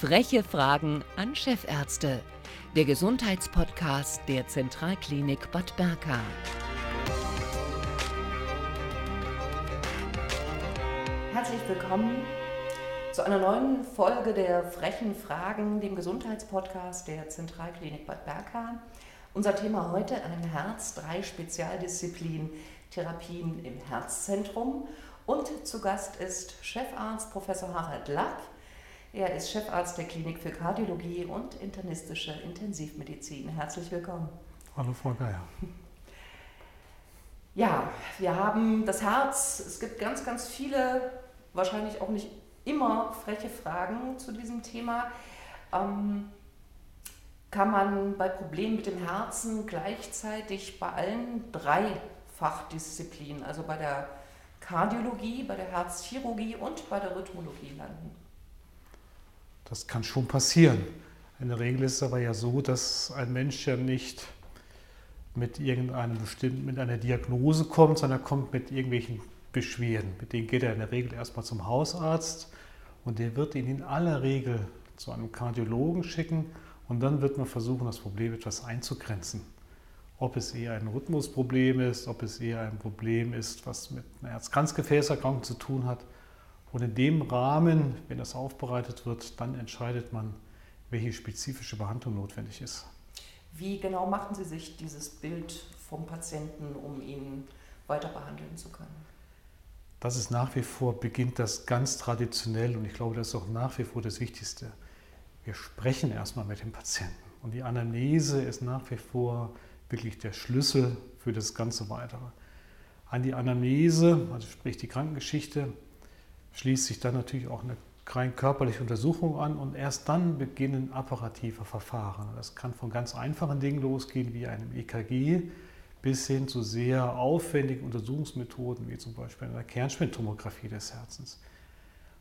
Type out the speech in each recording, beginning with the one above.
Freche Fragen an Chefärzte. Der Gesundheitspodcast der Zentralklinik Bad Berka. Herzlich willkommen zu einer neuen Folge der Frechen Fragen, dem Gesundheitspodcast der Zentralklinik Bad Berka. Unser Thema heute ein Herz, drei Spezialdisziplinen, Therapien im Herzzentrum. Und zu Gast ist Chefarzt Professor Harald Lapp. Er ist Chefarzt der Klinik für Kardiologie und internistische Intensivmedizin. Herzlich willkommen. Hallo Frau Geier. Ja, wir haben das Herz. Es gibt ganz, ganz viele, wahrscheinlich auch nicht immer freche Fragen zu diesem Thema. Ähm, kann man bei Problemen mit dem Herzen gleichzeitig bei allen drei Fachdisziplinen, also bei der Kardiologie, bei der Herzchirurgie und bei der Rhythmologie landen? Das kann schon passieren. In der Regel ist es aber ja so, dass ein Mensch ja nicht mit irgendeinem bestimmten, mit einer Diagnose kommt, sondern kommt mit irgendwelchen Beschwerden. Mit denen geht er in der Regel erstmal zum Hausarzt und der wird ihn in aller Regel zu einem Kardiologen schicken und dann wird man versuchen, das Problem etwas einzugrenzen. Ob es eher ein Rhythmusproblem ist, ob es eher ein Problem ist, was mit einer Herz-Kranzgefäßerkrankung zu tun hat und in dem Rahmen, wenn das aufbereitet wird, dann entscheidet man, welche spezifische Behandlung notwendig ist. Wie genau machen Sie sich dieses Bild vom Patienten, um ihn weiter behandeln zu können? Das ist nach wie vor, beginnt das ganz traditionell und ich glaube, das ist auch nach wie vor das Wichtigste. Wir sprechen erstmal mit dem Patienten und die Anamnese ist nach wie vor wirklich der Schlüssel für das ganze Weitere. An die Anamnese, also sprich die Krankengeschichte, schließt sich dann natürlich auch eine rein körperliche Untersuchung an und erst dann beginnen apparative Verfahren. Das kann von ganz einfachen Dingen losgehen wie einem EKG bis hin zu sehr aufwendigen Untersuchungsmethoden wie zum Beispiel einer Kernspintomographie des Herzens.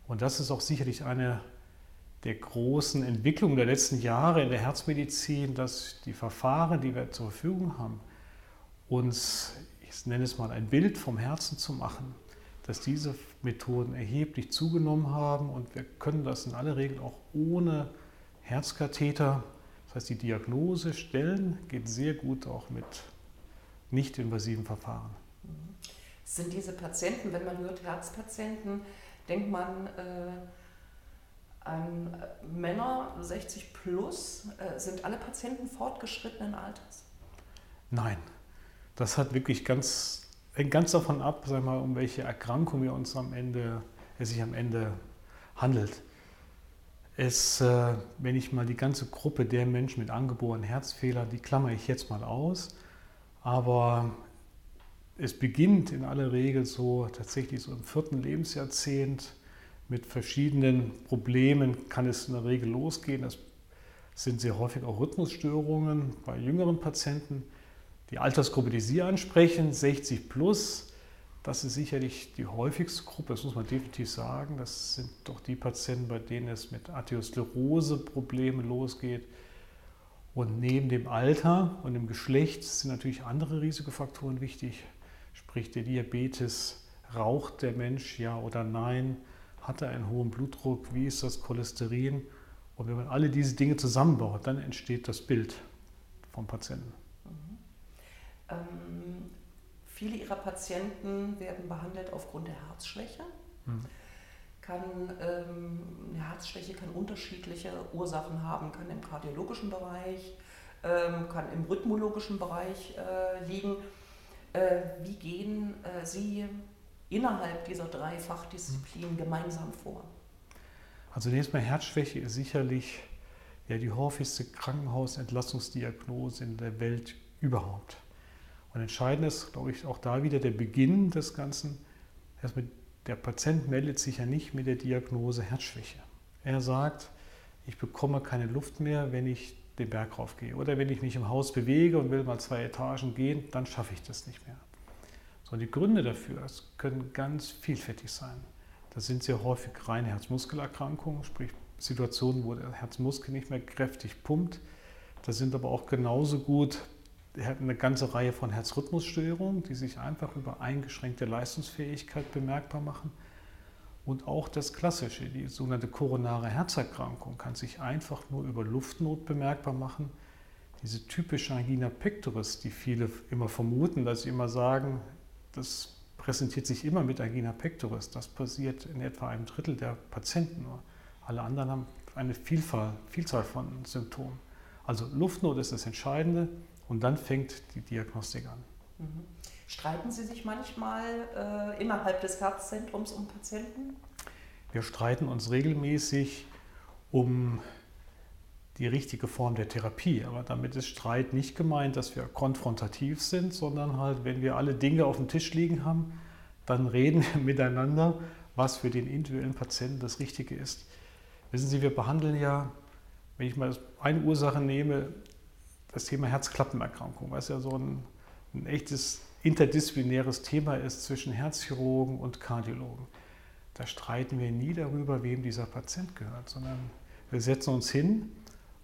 Und das ist auch sicherlich eine der großen Entwicklungen der letzten Jahre in der Herzmedizin, dass die Verfahren, die wir zur Verfügung haben, uns, ich nenne es mal, ein Bild vom Herzen zu machen, dass diese Methoden erheblich zugenommen haben und wir können das in aller Regel auch ohne Herzkatheter. Das heißt, die Diagnose stellen geht sehr gut auch mit nicht invasiven Verfahren. Sind diese Patienten, wenn man hört Herzpatienten, denkt man äh, an Männer 60 plus, äh, sind alle Patienten fortgeschrittenen Alters? Nein, das hat wirklich ganz hängt ganz davon ab, sag mal, um welche Erkrankung wir uns am Ende, es sich am Ende handelt. Es, äh, wenn ich mal die ganze Gruppe der Menschen mit angeborenen Herzfehlern, die klammere ich jetzt mal aus, aber es beginnt in aller Regel so tatsächlich so im vierten Lebensjahrzehnt mit verschiedenen Problemen kann es in der Regel losgehen. Das sind sehr häufig auch Rhythmusstörungen bei jüngeren Patienten. Die Altersgruppe, die Sie ansprechen, 60 plus, das ist sicherlich die häufigste Gruppe, das muss man definitiv sagen. Das sind doch die Patienten, bei denen es mit Arteriosklerose-Problemen losgeht. Und neben dem Alter und dem Geschlecht sind natürlich andere Risikofaktoren wichtig, sprich der Diabetes, raucht der Mensch ja oder nein, hat er einen hohen Blutdruck, wie ist das Cholesterin? Und wenn man alle diese Dinge zusammenbaut, dann entsteht das Bild vom Patienten. Ähm, viele ihrer Patienten werden behandelt aufgrund der Herzschwäche. Mhm. Kann, ähm, eine Herzschwäche kann unterschiedliche Ursachen haben, kann im kardiologischen Bereich, ähm, kann im rhythmologischen Bereich äh, liegen. Äh, wie gehen äh, Sie innerhalb dieser drei Fachdisziplinen mhm. gemeinsam vor? Also zunächst mal Herzschwäche ist sicherlich ja, die häufigste Krankenhausentlassungsdiagnose in der Welt überhaupt. Und entscheidend ist, glaube ich, auch da wieder der Beginn des Ganzen. Erstmal, der Patient meldet sich ja nicht mit der Diagnose Herzschwäche. Er sagt, ich bekomme keine Luft mehr, wenn ich den Berg raufgehe. Oder wenn ich mich im Haus bewege und will mal zwei Etagen gehen, dann schaffe ich das nicht mehr. So, die Gründe dafür können ganz vielfältig sein. Das sind sehr häufig reine Herzmuskelerkrankungen, sprich Situationen, wo der Herzmuskel nicht mehr kräftig pumpt. Das sind aber auch genauso gut eine ganze Reihe von Herzrhythmusstörungen, die sich einfach über eingeschränkte Leistungsfähigkeit bemerkbar machen. Und auch das Klassische, die sogenannte koronare Herzerkrankung, kann sich einfach nur über Luftnot bemerkbar machen. Diese typische Angina pectoris, die viele immer vermuten, dass sie immer sagen, das präsentiert sich immer mit Angina pectoris. Das passiert in etwa einem Drittel der Patienten nur. Alle anderen haben eine Vielfalt, Vielzahl von Symptomen. Also Luftnot ist das Entscheidende und dann fängt die Diagnostik an. Mhm. Streiten Sie sich manchmal äh, innerhalb des Herzzentrums um Patienten? Wir streiten uns regelmäßig um die richtige Form der Therapie. Aber damit ist Streit nicht gemeint, dass wir konfrontativ sind, sondern halt, wenn wir alle Dinge auf dem Tisch liegen haben, dann reden wir miteinander, was für den individuellen Patienten das Richtige ist. Wissen Sie, wir behandeln ja, wenn ich mal eine Ursache nehme, das Thema Herzklappenerkrankung, was ja so ein, ein echtes interdisziplinäres Thema ist zwischen Herzchirurgen und Kardiologen. Da streiten wir nie darüber, wem dieser Patient gehört, sondern wir setzen uns hin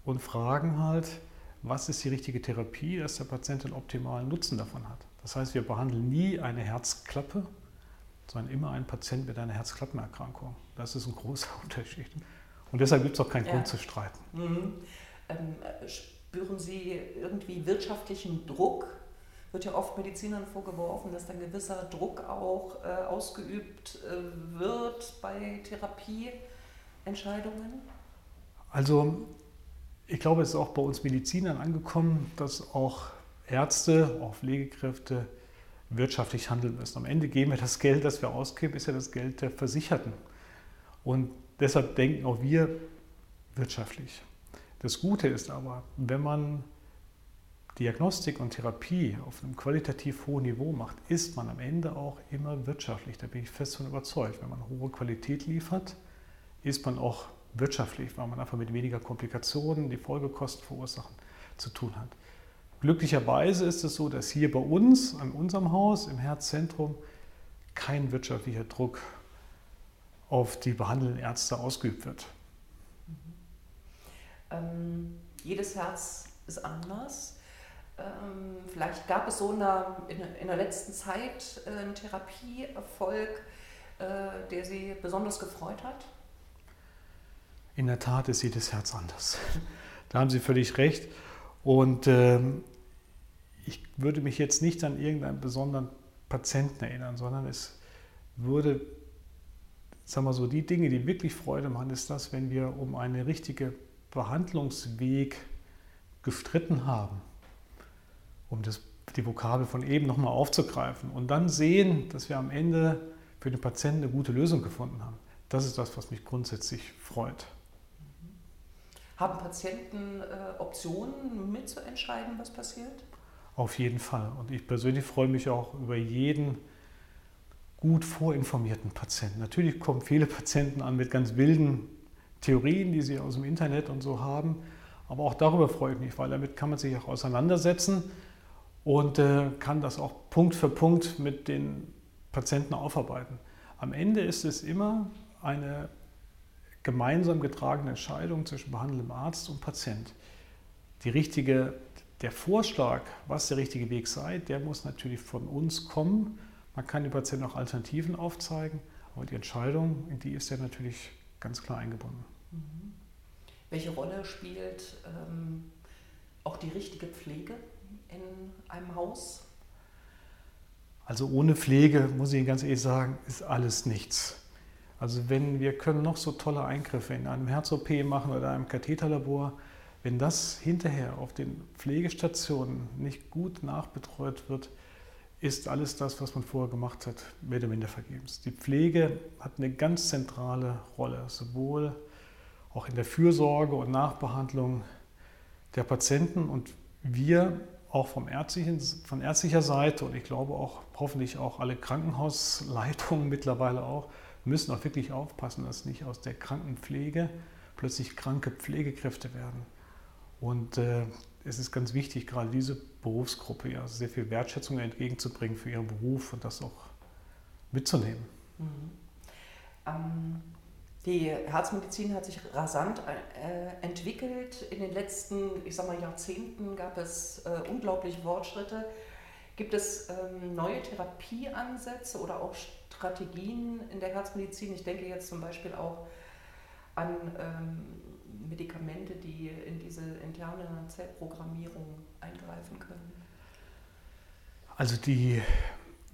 und fragen halt, was ist die richtige Therapie, dass der Patient den optimalen Nutzen davon hat. Das heißt, wir behandeln nie eine Herzklappe, sondern immer einen Patienten mit einer Herzklappenerkrankung. Das ist ein großer Unterschied. Und deshalb gibt es auch keinen ja. Grund zu streiten. Mhm. Ähm, spüren Sie irgendwie wirtschaftlichen Druck? Wird ja oft Medizinern vorgeworfen, dass dann gewisser Druck auch äh, ausgeübt äh, wird bei Therapieentscheidungen? Also ich glaube, es ist auch bei uns Medizinern angekommen, dass auch Ärzte, auch Pflegekräfte wirtschaftlich handeln müssen. Am Ende geben wir das Geld, das wir ausgeben, ist ja das Geld der Versicherten. Und deshalb denken auch wir wirtschaftlich. Das Gute ist aber, wenn man Diagnostik und Therapie auf einem qualitativ hohen Niveau macht, ist man am Ende auch immer wirtschaftlich. Da bin ich fest von überzeugt. Wenn man hohe Qualität liefert, ist man auch wirtschaftlich, weil man einfach mit weniger Komplikationen, die Folgekosten verursachen, zu tun hat. Glücklicherweise ist es so, dass hier bei uns, an unserem Haus, im Herzzentrum, kein wirtschaftlicher Druck auf die behandelnden Ärzte ausgeübt wird. Ähm, jedes Herz ist anders. Ähm, vielleicht gab es so in der, in, der letzten Zeit äh, einen Therapieerfolg, äh, der Sie besonders gefreut hat? In der Tat ist jedes Herz anders. Da haben Sie völlig recht. Und ähm, ich würde mich jetzt nicht an irgendeinen besonderen Patienten erinnern, sondern es würde, sagen wir so, die Dinge, die wirklich Freude machen, ist das, wenn wir um einen richtigen Behandlungsweg gestritten haben, um das, die Vokabel von eben nochmal aufzugreifen und dann sehen, dass wir am Ende für den Patienten eine gute Lösung gefunden haben. Das ist das, was mich grundsätzlich freut. Haben Patienten äh, Optionen mitzuentscheiden, was passiert? Auf jeden Fall. Und ich persönlich freue mich auch über jeden gut vorinformierten Patienten. Natürlich kommen viele Patienten an mit ganz wilden Theorien, die sie aus dem Internet und so haben. Aber auch darüber freue ich mich, weil damit kann man sich auch auseinandersetzen und äh, kann das auch Punkt für Punkt mit den Patienten aufarbeiten. Am Ende ist es immer eine gemeinsam getragene Entscheidung zwischen behandelndem Arzt und Patient. Die richtige, der Vorschlag, was der richtige Weg sei, der muss natürlich von uns kommen. Man kann dem Patienten auch Alternativen aufzeigen, aber die Entscheidung, in die ist er natürlich ganz klar eingebunden. Mhm. Welche Rolle spielt ähm, auch die richtige Pflege in einem Haus? Also ohne Pflege, muss ich Ihnen ganz ehrlich sagen, ist alles nichts. Also wenn wir können noch so tolle Eingriffe in einem Herz-OP machen oder einem Katheterlabor, wenn das hinterher auf den Pflegestationen nicht gut nachbetreut wird, ist alles das, was man vorher gemacht hat, mehr oder minder vergebens. Die Pflege hat eine ganz zentrale Rolle, sowohl auch in der Fürsorge und Nachbehandlung der Patienten und wir auch vom ärztlichen, von ärztlicher Seite und ich glaube auch hoffentlich auch alle Krankenhausleitungen mittlerweile auch, müssen auch wirklich aufpassen, dass nicht aus der Krankenpflege plötzlich kranke Pflegekräfte werden. Und äh, es ist ganz wichtig, gerade diese Berufsgruppe ja sehr viel Wertschätzung entgegenzubringen für ihren Beruf und das auch mitzunehmen. Mhm. Ähm, die Herzmedizin hat sich rasant äh, entwickelt. In den letzten, ich sag mal, Jahrzehnten gab es äh, unglaubliche Fortschritte. Gibt es ähm, neue Therapieansätze oder auch Strategien in der Herzmedizin? Ich denke jetzt zum Beispiel auch an ähm, Medikamente, die in diese interne Zellprogrammierung eingreifen können. Also die,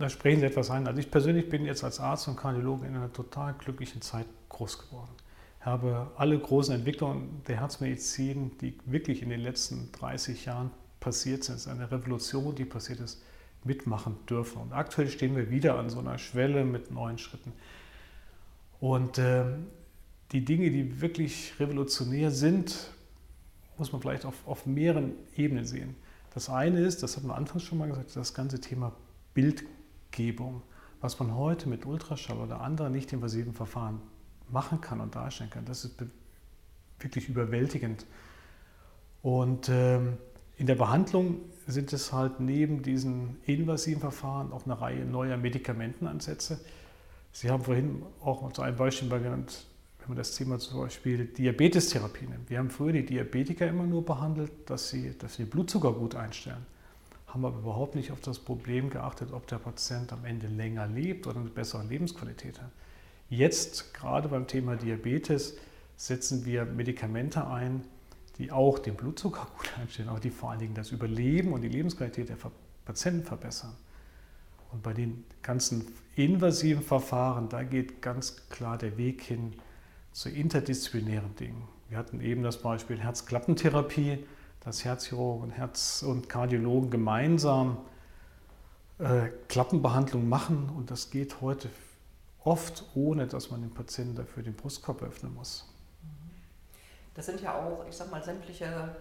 da sprechen Sie etwas ein. Also ich persönlich bin jetzt als Arzt und Kardiologe in einer total glücklichen Zeit groß geworden. Ich habe alle großen Entwicklungen der Herzmedizin, die wirklich in den letzten 30 Jahren passiert sind, es ist eine Revolution, die passiert ist, mitmachen dürfen. Und aktuell stehen wir wieder an so einer Schwelle mit neuen Schritten. Und äh, die Dinge, die wirklich revolutionär sind, muss man vielleicht auf, auf mehreren Ebenen sehen. Das eine ist, das hat man anfangs schon mal gesagt, das ganze Thema Bildgebung, was man heute mit Ultraschall oder anderen nicht invasiven Verfahren machen kann und darstellen kann. Das ist wirklich überwältigend. Und ähm, in der Behandlung sind es halt neben diesen invasiven Verfahren auch eine Reihe neuer Medikamentenansätze. Sie haben vorhin auch so ein Beispiel genannt, wenn man das Thema zum Beispiel Diabetestherapie nimmt. Wir haben früher die Diabetiker immer nur behandelt, dass sie, dass sie Blutzucker gut einstellen. Haben aber überhaupt nicht auf das Problem geachtet, ob der Patient am Ende länger lebt oder eine bessere Lebensqualität hat. Jetzt, gerade beim Thema Diabetes, setzen wir Medikamente ein, die auch den Blutzucker gut einstellen, aber die vor allen Dingen das Überleben und die Lebensqualität der Patienten verbessern. Und bei den ganzen invasiven Verfahren, da geht ganz klar der Weg hin zu interdisziplinären Dingen. Wir hatten eben das Beispiel Herzklappentherapie, dass Herzchirurgen und Herz- und Kardiologen gemeinsam äh, Klappenbehandlung machen und das geht heute oft ohne, dass man den Patienten dafür den Brustkorb öffnen muss. Das sind ja auch, ich sag mal, sämtliche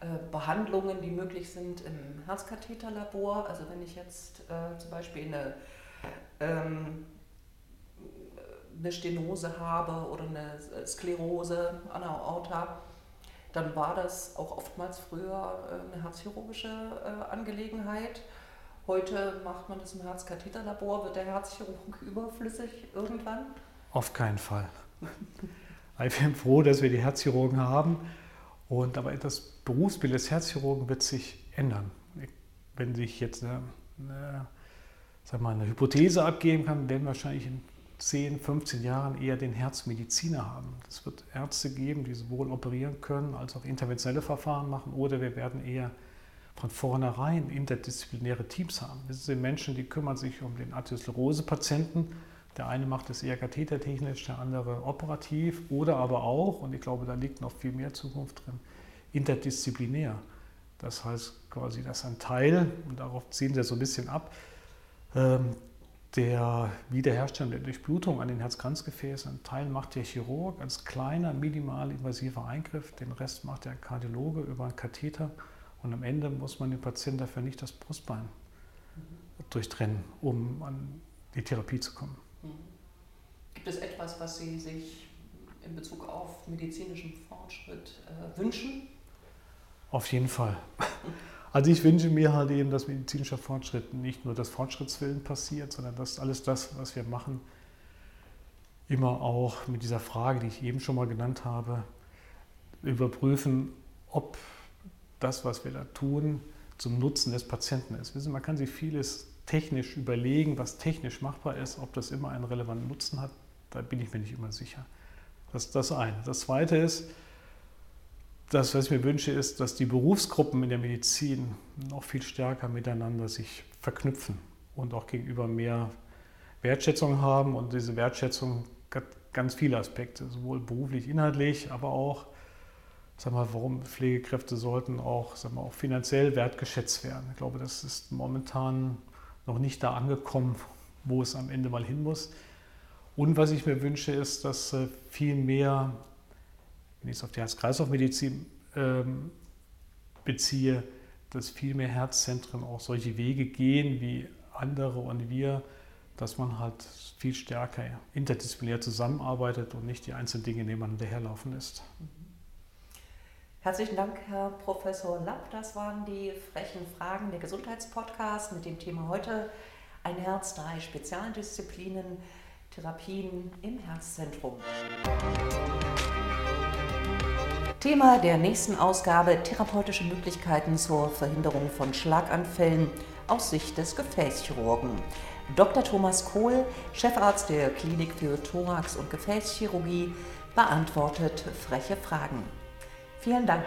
äh, Behandlungen, die möglich sind im Herzkatheterlabor. Also wenn ich jetzt äh, zum Beispiel eine ähm, eine Stenose habe oder eine Sklerose an der Aorta, dann war das auch oftmals früher äh, eine herzchirurgische äh, Angelegenheit. Heute macht man das im Herzkatheterlabor. Wird der Herzchirurg überflüssig irgendwann? Auf keinen Fall. Ich bin froh, dass wir die Herzchirurgen haben. Und aber das Berufsbild des Herzchirurgen wird sich ändern. Wenn sich jetzt eine, eine, sag mal, eine Hypothese abgeben kann, werden wahrscheinlich in 10, 15 Jahren eher den Herzmediziner haben. Es wird Ärzte geben, die sowohl operieren können als auch interventionelle Verfahren machen oder wir werden eher von vornherein interdisziplinäre Teams haben. Das sind Menschen, die kümmern sich um den Arteriosklerose-Patienten. Der eine macht es eher kathetertechnisch, der andere operativ oder aber auch, und ich glaube, da liegt noch viel mehr Zukunft drin, interdisziplinär. Das heißt quasi, dass ein Teil, und darauf ziehen wir so ein bisschen ab, ähm, der Wiederherstellung der Durchblutung an den Herzkranzgefäßen. Ein Teil macht der Chirurg als kleiner, minimal invasiver Eingriff, den Rest macht der Kardiologe über einen Katheter und am Ende muss man dem Patienten dafür nicht das Brustbein durchtrennen, um an die Therapie zu kommen. Mhm. Gibt es etwas, was Sie sich in Bezug auf medizinischen Fortschritt äh, wünschen? Auf jeden Fall. Also ich wünsche mir halt eben, dass medizinischer Fortschritt nicht nur das Fortschrittswillen passiert, sondern dass alles das, was wir machen, immer auch mit dieser Frage, die ich eben schon mal genannt habe, überprüfen, ob das, was wir da tun, zum Nutzen des Patienten ist. Wissen, man kann sich vieles technisch überlegen, was technisch machbar ist, ob das immer einen relevanten Nutzen hat, da bin ich mir nicht immer sicher. Das ist das eine. Das zweite ist, das, was ich mir wünsche, ist, dass die Berufsgruppen in der Medizin noch viel stärker miteinander sich verknüpfen und auch gegenüber mehr Wertschätzung haben. Und diese Wertschätzung hat ganz viele Aspekte, sowohl beruflich, inhaltlich, aber auch, sag mal, warum Pflegekräfte sollten auch, sag mal, auch finanziell wertgeschätzt werden. Ich glaube, das ist momentan noch nicht da angekommen, wo es am Ende mal hin muss. Und was ich mir wünsche, ist, dass äh, viel mehr wenn ich es auf die Herz-Kreislauf-Medizin ähm, beziehe, dass viel mehr Herzzentren auch solche Wege gehen wie andere und wir, dass man halt viel stärker interdisziplinär zusammenarbeitet und nicht die einzelnen Dinge nebeneinander herlaufen lässt. Herzlichen Dank, Herr Professor Lapp. Das waren die frechen Fragen der Gesundheitspodcast mit dem Thema heute ein Herz, drei Spezialdisziplinen, Therapien im Herzzentrum. Thema der nächsten Ausgabe therapeutische Möglichkeiten zur Verhinderung von Schlaganfällen aus Sicht des Gefäßchirurgen. Dr. Thomas Kohl, Chefarzt der Klinik für Thorax- und Gefäßchirurgie, beantwortet freche Fragen. Vielen Dank.